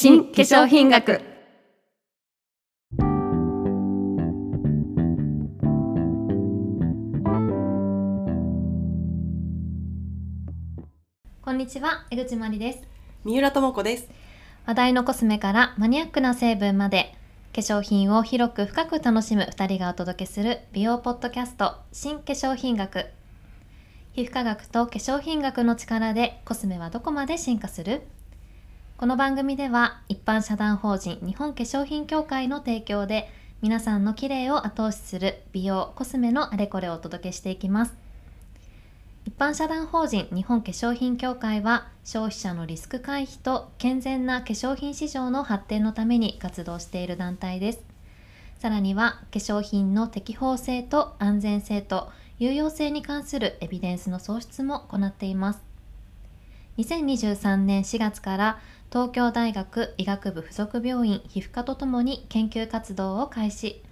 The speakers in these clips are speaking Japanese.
新化粧品学。こんにちは江口まりです。三浦智子です。話題のコスメからマニアックな成分まで化粧品を広く深く楽しむ2人がお届けする美容ポッドキャスト新化粧品学。皮膚科学と化粧品学の力でコスメはどこまで進化する？この番組では一般社団法人日本化粧品協会の提供で皆さんの綺麗を後押しする美容コスメのあれこれをお届けしていきます。一般社団法人日本化粧品協会は消費者のリスク回避と健全な化粧品市場の発展のために活動している団体です。さらには化粧品の適法性と安全性と有用性に関するエビデンスの創出も行っています。2023年4月から東京大学医学部附属病院皮膚科とともに研究活動を開始。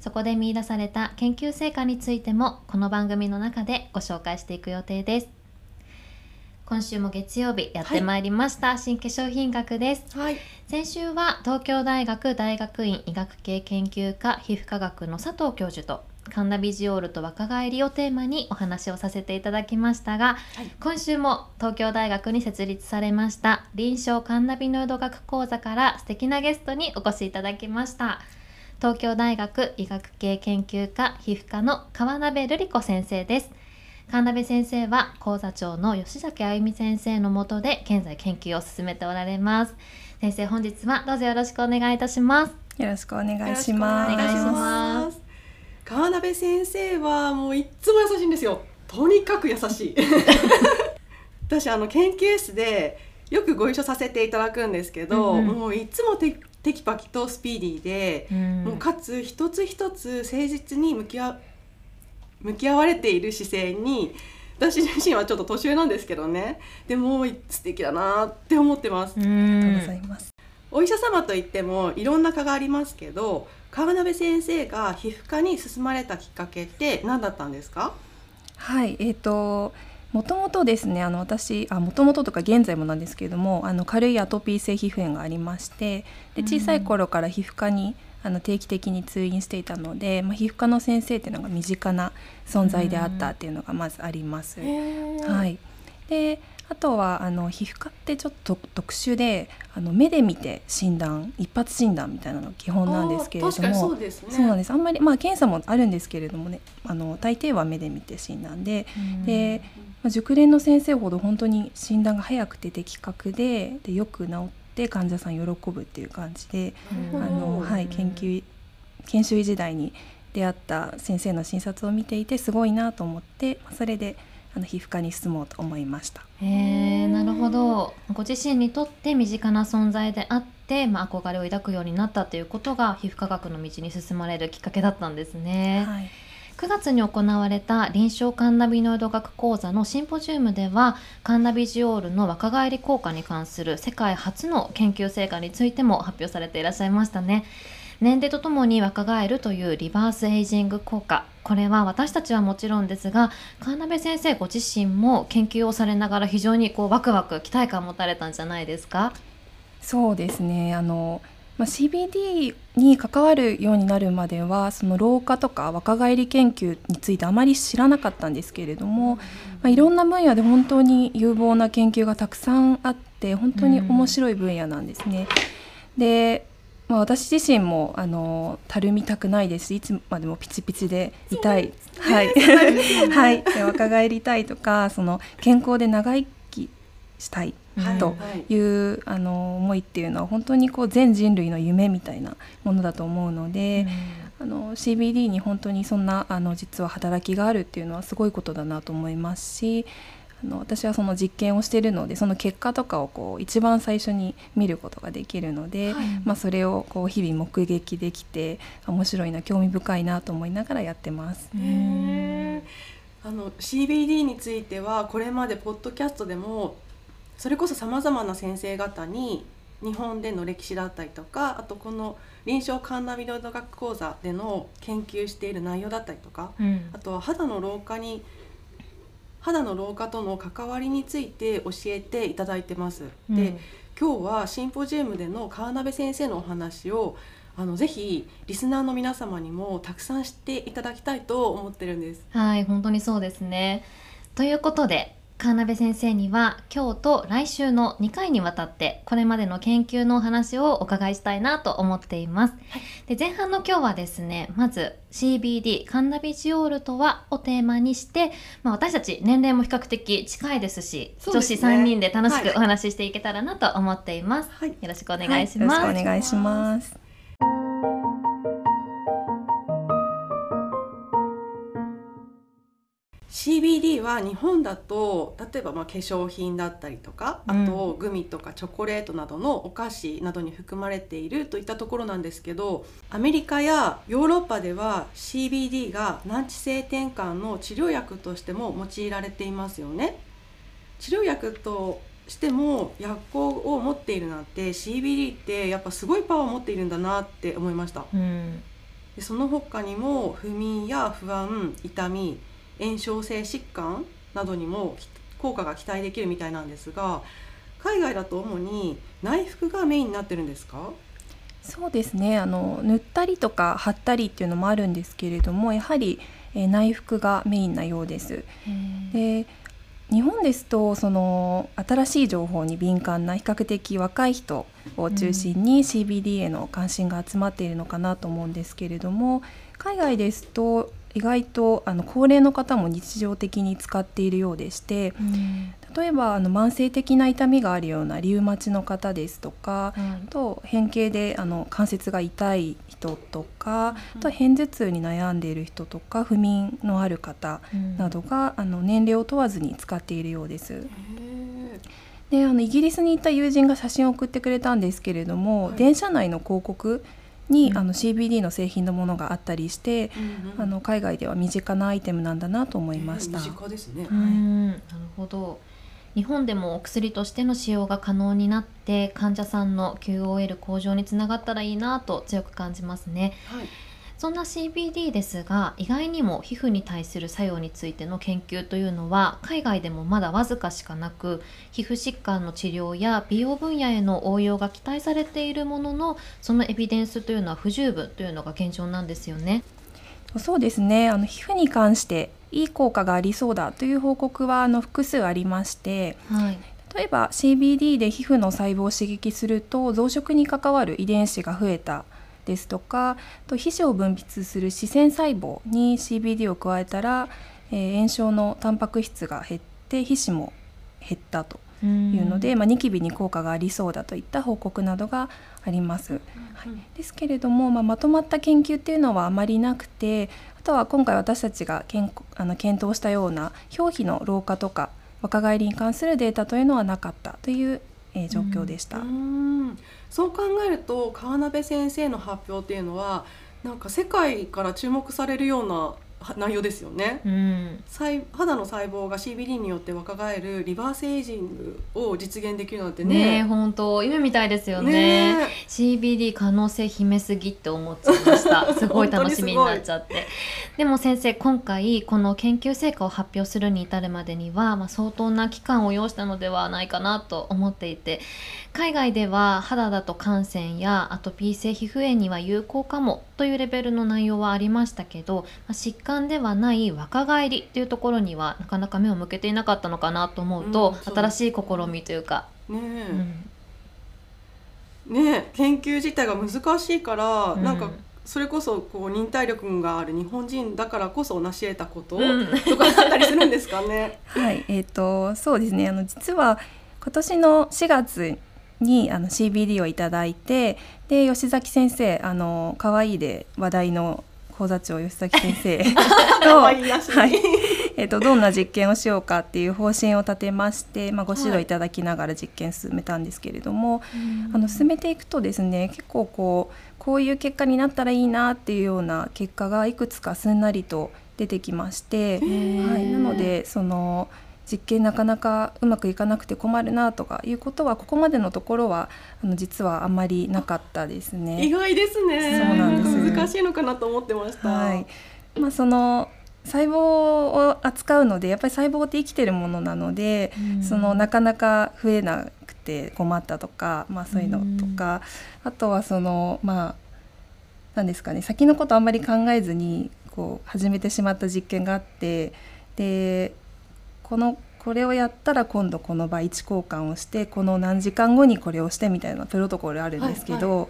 そこで見出された研究成果についてもこの番組の中でご紹介していく予定です。今週も月曜日やってまいりました、はい、新化粧品学です、はい、先週は東京大学大学院医学系研究科皮膚科学の佐藤教授とカンナビジオールと若返りをテーマにお話をさせていただきましたが、はい、今週も東京大学に設立されました臨床カンナビノイド学講座から素敵なゲストにお越しいただきました。東京大学医学系研究科皮膚科の川鍋瑠璃子先生です。神鍋先生は講座長の吉崎あゆみ先生のもとで現在研究を進めておられます。先生本日はどうぞよろしくお願いいたします。よろしくお願いします。お願いします川鍋先生はもういつも優しいんですよ。とにかく優しい。私あの研究室でよくご一緒させていただくんですけど、うんうん、もういつもテテキパキとスピーディーで、うん、もうかつ一つ一つ誠実に向き合向き合われている姿勢に私自身はちょっと年上なんですけどね。でも素敵だなって思ってます。ありがとうございますお医者様といってもいろんな科がありますけど川辺先生が皮膚科に進まれたきっかけって何だったんですか？はいえーともともとですねあの私あもともととか現在もなんですけれどもあの軽いアトピー性皮膚炎がありましてで小さい頃から皮膚科にあの定期的に通院していたので、まあ、皮膚科の先生っていうのが身近な存在であったっていうのがまずあります。はい、であとはあの皮膚科ってちょっと特殊であの目で見て診断一発診断みたいなのが基本なんですけれども。そうです、ね、そうなんです。あんまりまあ検査もあるんですけれどもねあの大抵は目で見て診断で。で、まあ、熟練の先生ほど本当に診断が早くて的確ででよく治って患者さん喜ぶっていう感じであの、はい、研究研修医時代に出会った先生の診察を見ていてすごいなと思ってそれであの皮膚科に進もうと思いました。へなるほどご自身にとって身近な存在であって、まあ、憧れを抱くようになったということが皮膚科学の道に進まれるきっかけだったんですね。はい9月に行われた臨床カンナビノイド学講座のシンポジウムではカンナビジオールの若返り効果に関する世界初の研究成果についても発表されていらっしゃいましたね。年齢とともに若返るというリバースエイジング効果。これは私たちはもちろんですが川辺先生ご自身も研究をされながら非常にこうワクワク期待感を持たれたんじゃないですか？そうですね。あの、まあ、CBD に関わるようになるまではその老化とか若返り研究についてあまり知らなかったんですけれども、まあ、いろんな分野で本当に有望な研究がたくさんあって本当に面白い分野なんですね。でまあ、私自身もあのたるみたくないです。しいつまでもピチピチでいたい、はい、はい、で 若返りたいとかその健康で長生きしたいという、はい、あの思いっていうのは本当にこう全人類の夢みたいなものだと思うので、うん、あの CBD に本当にそんなあの実は働きがあるっていうのはすごいことだなと思いますしあの私はその実験をしているのでその結果とかをこう一番最初に見ることができるので、はい、まあ、それをこう日々目撃できて面白いな興味深いなと思いながらやってます。あの CBD についてはこれまでポッドキャストでもそれこそさまざまな先生方に日本での歴史だったりとかあとこの臨床カンナビロイド学講座での研究している内容だったりとか、うん、あとは肌の老化に肌の老化との関わりについて教えていただいてます。うん、で今日はシンポジウムでの川鍋先生のお話をあのぜひリスナーの皆様にもたくさん知っていただきたいと思ってるんです。はい本当にそうですねということで川辺先生には今日と来週の2回にわたってこれまでの研究のお話をお伺いしたいなと思っています。で前半の今日はですねまず CBD カンナビジオールとはをテーマにして、まあ、私たち年齢も比較的近いですし女子そうですね3人で楽しはいくお話ししていけたらなと思っています。はいよろしくお願いします。しくお願いします。CBD は日本だと例えばまあ化粧品だったりとかあとグミとかチョコレートなどのお菓子などに含まれているといったところなんですけどアメリカやヨーロッパでは CBD が難治性転換の治療薬としても用いられていますよね。治療薬としても薬効を持っているなんて CBD ってやっぱすごいパワーを持っているんだなって思いました。うんでその他にも不眠や不安痛み炎症性疾患などにもき効果が期待できるみたいなんですが海外だと主に内服がメインになってるんですか？そうですね。あの塗ったりとか貼ったりっていうのもあるんですけれどもやはり、えー内服がメインなようです。で日本ですとその新しい情報に敏感な比較的若い人を中心に CBD への関心が集まっているのかなと思うんですけれども海外ですと意外とあの高齢の方も日常的に使っているようでしてうん。例えばあの慢性的な痛みがあるようなリウマチの方ですとかはいあと変形であの関節が痛い人とかうん。あとは片頭痛に悩んでいる人とか不眠のある方うんなどがあの年齢を問わずに使っているようです。へであのイギリスに行った友人が写真を送ってくれたんですけれども、はい。電車内の広告に、うん。あの CBD の製品のものがあったりして、ーうん。あの海外では身近なアイテムなんだなと思いました。身近ですね、うん。なるほど。日本でもお薬としての使用が可能になって患者さんの QOL 向上につながったらいいなと強く感じますね。はいそんな CBD ですが意外にも皮膚に対する作用についての研究というのは海外でもまだわずかしかなく皮膚疾患の治療や美容分野への応用が期待されているもののそのエビデンスというのは不十分というのが現状なんですよね。そうですね。あの皮膚に関していい効果がありそうだという報告はあの複数ありましてはい、例えば CBD で皮膚の細胞を刺激すると増殖に関わる遺伝子が増えたですとかあと皮脂を分泌する視線細胞に CBD を加えたら、えー炎症のタンパク質が減って皮脂も減ったといいうので、まあ、ニキビに効果がありそうだといった報告などがあります。はい。ですけれども、まあ、まとまった研究っていうのはあまりなくてあとは今回私たちがけんあの検討したような表皮の老化とか若返りに関するデータというのはなかったという、えー状況でした。うんそう考えると川辺先生の発表っていうのはなんか世界から注目されるような内容ですよね。うん。細肌の細胞が CBD によって若返るリバースエイジングを実現できるなんてね。本当夢みたいですよね。ね CBD 可能性秘めすぎって思っちゃいました。すごい楽しみになっちゃって。でも先生今回この研究成果を発表するに至るまでには、まあ、相当な期間を要したのではないかなと思っていて海外では肌だと感染やアトピー性皮膚炎には有効かもというレベルの内容はありましたけど、まあ、疾患ではない若返りというところにはなかなか目を向けていなかったのかなと思うと、うん新しい試みというか、ねうん。ね研究自体が難しいから、うん。なんかそれこそこう忍耐力がある日本人だからこそ成し得たこと、うんとかだったりするんですかね。はい、えっ、とそうですね。あの実は今年の4月にあの CBD をいただいて、で吉崎先生あの可愛いで話題の講座長吉崎先生 可愛いらしい。はい。えっとどんな実験をしようかっていう方針を立てまして、まあ、ご指導いただきながら実験進めたんですけれども、あの進めていくとですね結構こうこういう結果になったらいいなっていうような結果がいくつかすんなりと出てきまして、ー。はい、なのでその実験なかなかうまくいかなくて困るなとかいうことはここまでのところはあの実はあんまりなかったです意ね。外ですね。そうなんですか難しいのかなと思ってました。はいまあ、その細胞を扱うのでやっぱり細胞って生きてるものなので、うんそのなかなか増えなくって困ったとか、まあ、そういうのとか、あとはそのまあ何ですかね先のことあんまり考えずにこう始めてしまった実験があってでこのこれをやったら今度この倍位置交換をしてこの何時間後にこれをしてみたいなプロトコルあるんですけど、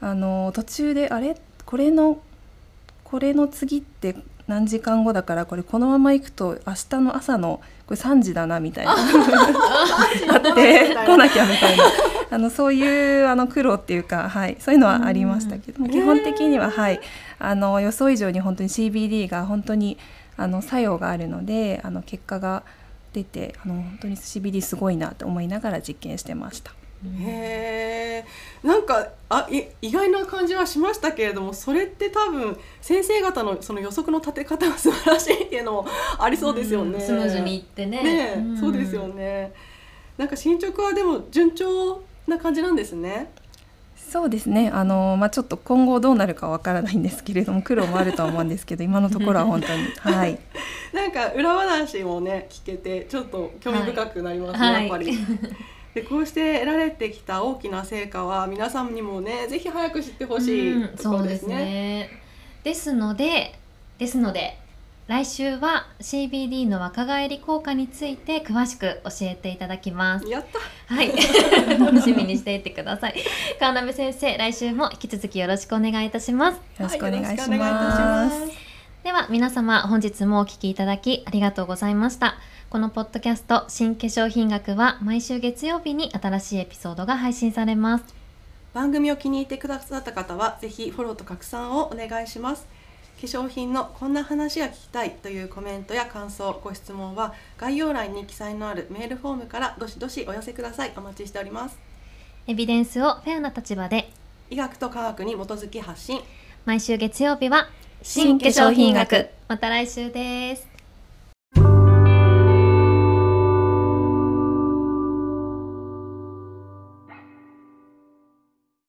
あの途中であれ？これのこれの次って何時間後だからこれこのまま行くと明日の朝のこれ3時だなみたいな。あ って来なきゃみたいな。あのそういうあの苦労っていうか、はい、そういうのはありましたけども基本的には、はい、あの予想以上に本当に CBD が本当にあの作用があるのであの結果が出てあの本当に CBD すごいなと思いながら実験してました。へえんかあい意外な感じはしましたけれどもそれって多分先生方のその予測の立て方が素晴らしいっていうのもありそうですよね。スムーズにいってね。ね、うん、そうですよね。なんか進捗はでも順調な感じなんですね。そうですね。あの、まあ、ちょっと今後どうなるかわからないんですけれども 苦労もあるとは思うんですけど今のところは本当に。はい。なんか裏話もね聞けてちょっと興味深くなりますね、はい、やっぱり。でこうして得られてきた大きな成果は皆さんにもねぜひ早く知ってほしいところですね。うん、ね。ですのでですので来週は CBD の若返り効果について詳しく教えていただきます。やったはい 楽しみにしていてください。川辺先生来週も引き続きよろしくお願いいたします。よろしくお願いします。では皆様本日もお聞きいただきありがとうございました。このポッドキャスト新化粧品学は毎週月曜日に新しいエピソードが配信されます番組を気に入ってくださった方はぜひフォローと拡散をお願いします化粧品のこんな話が聞きたいというコメントや感想ご質問は概要欄に記載のあるメールフォームからどしどしお寄せください。お待ちしております。エビデンスをフェアな立場で。医学と科学に基づき発信。毎週月曜日は新化粧品学。また来週です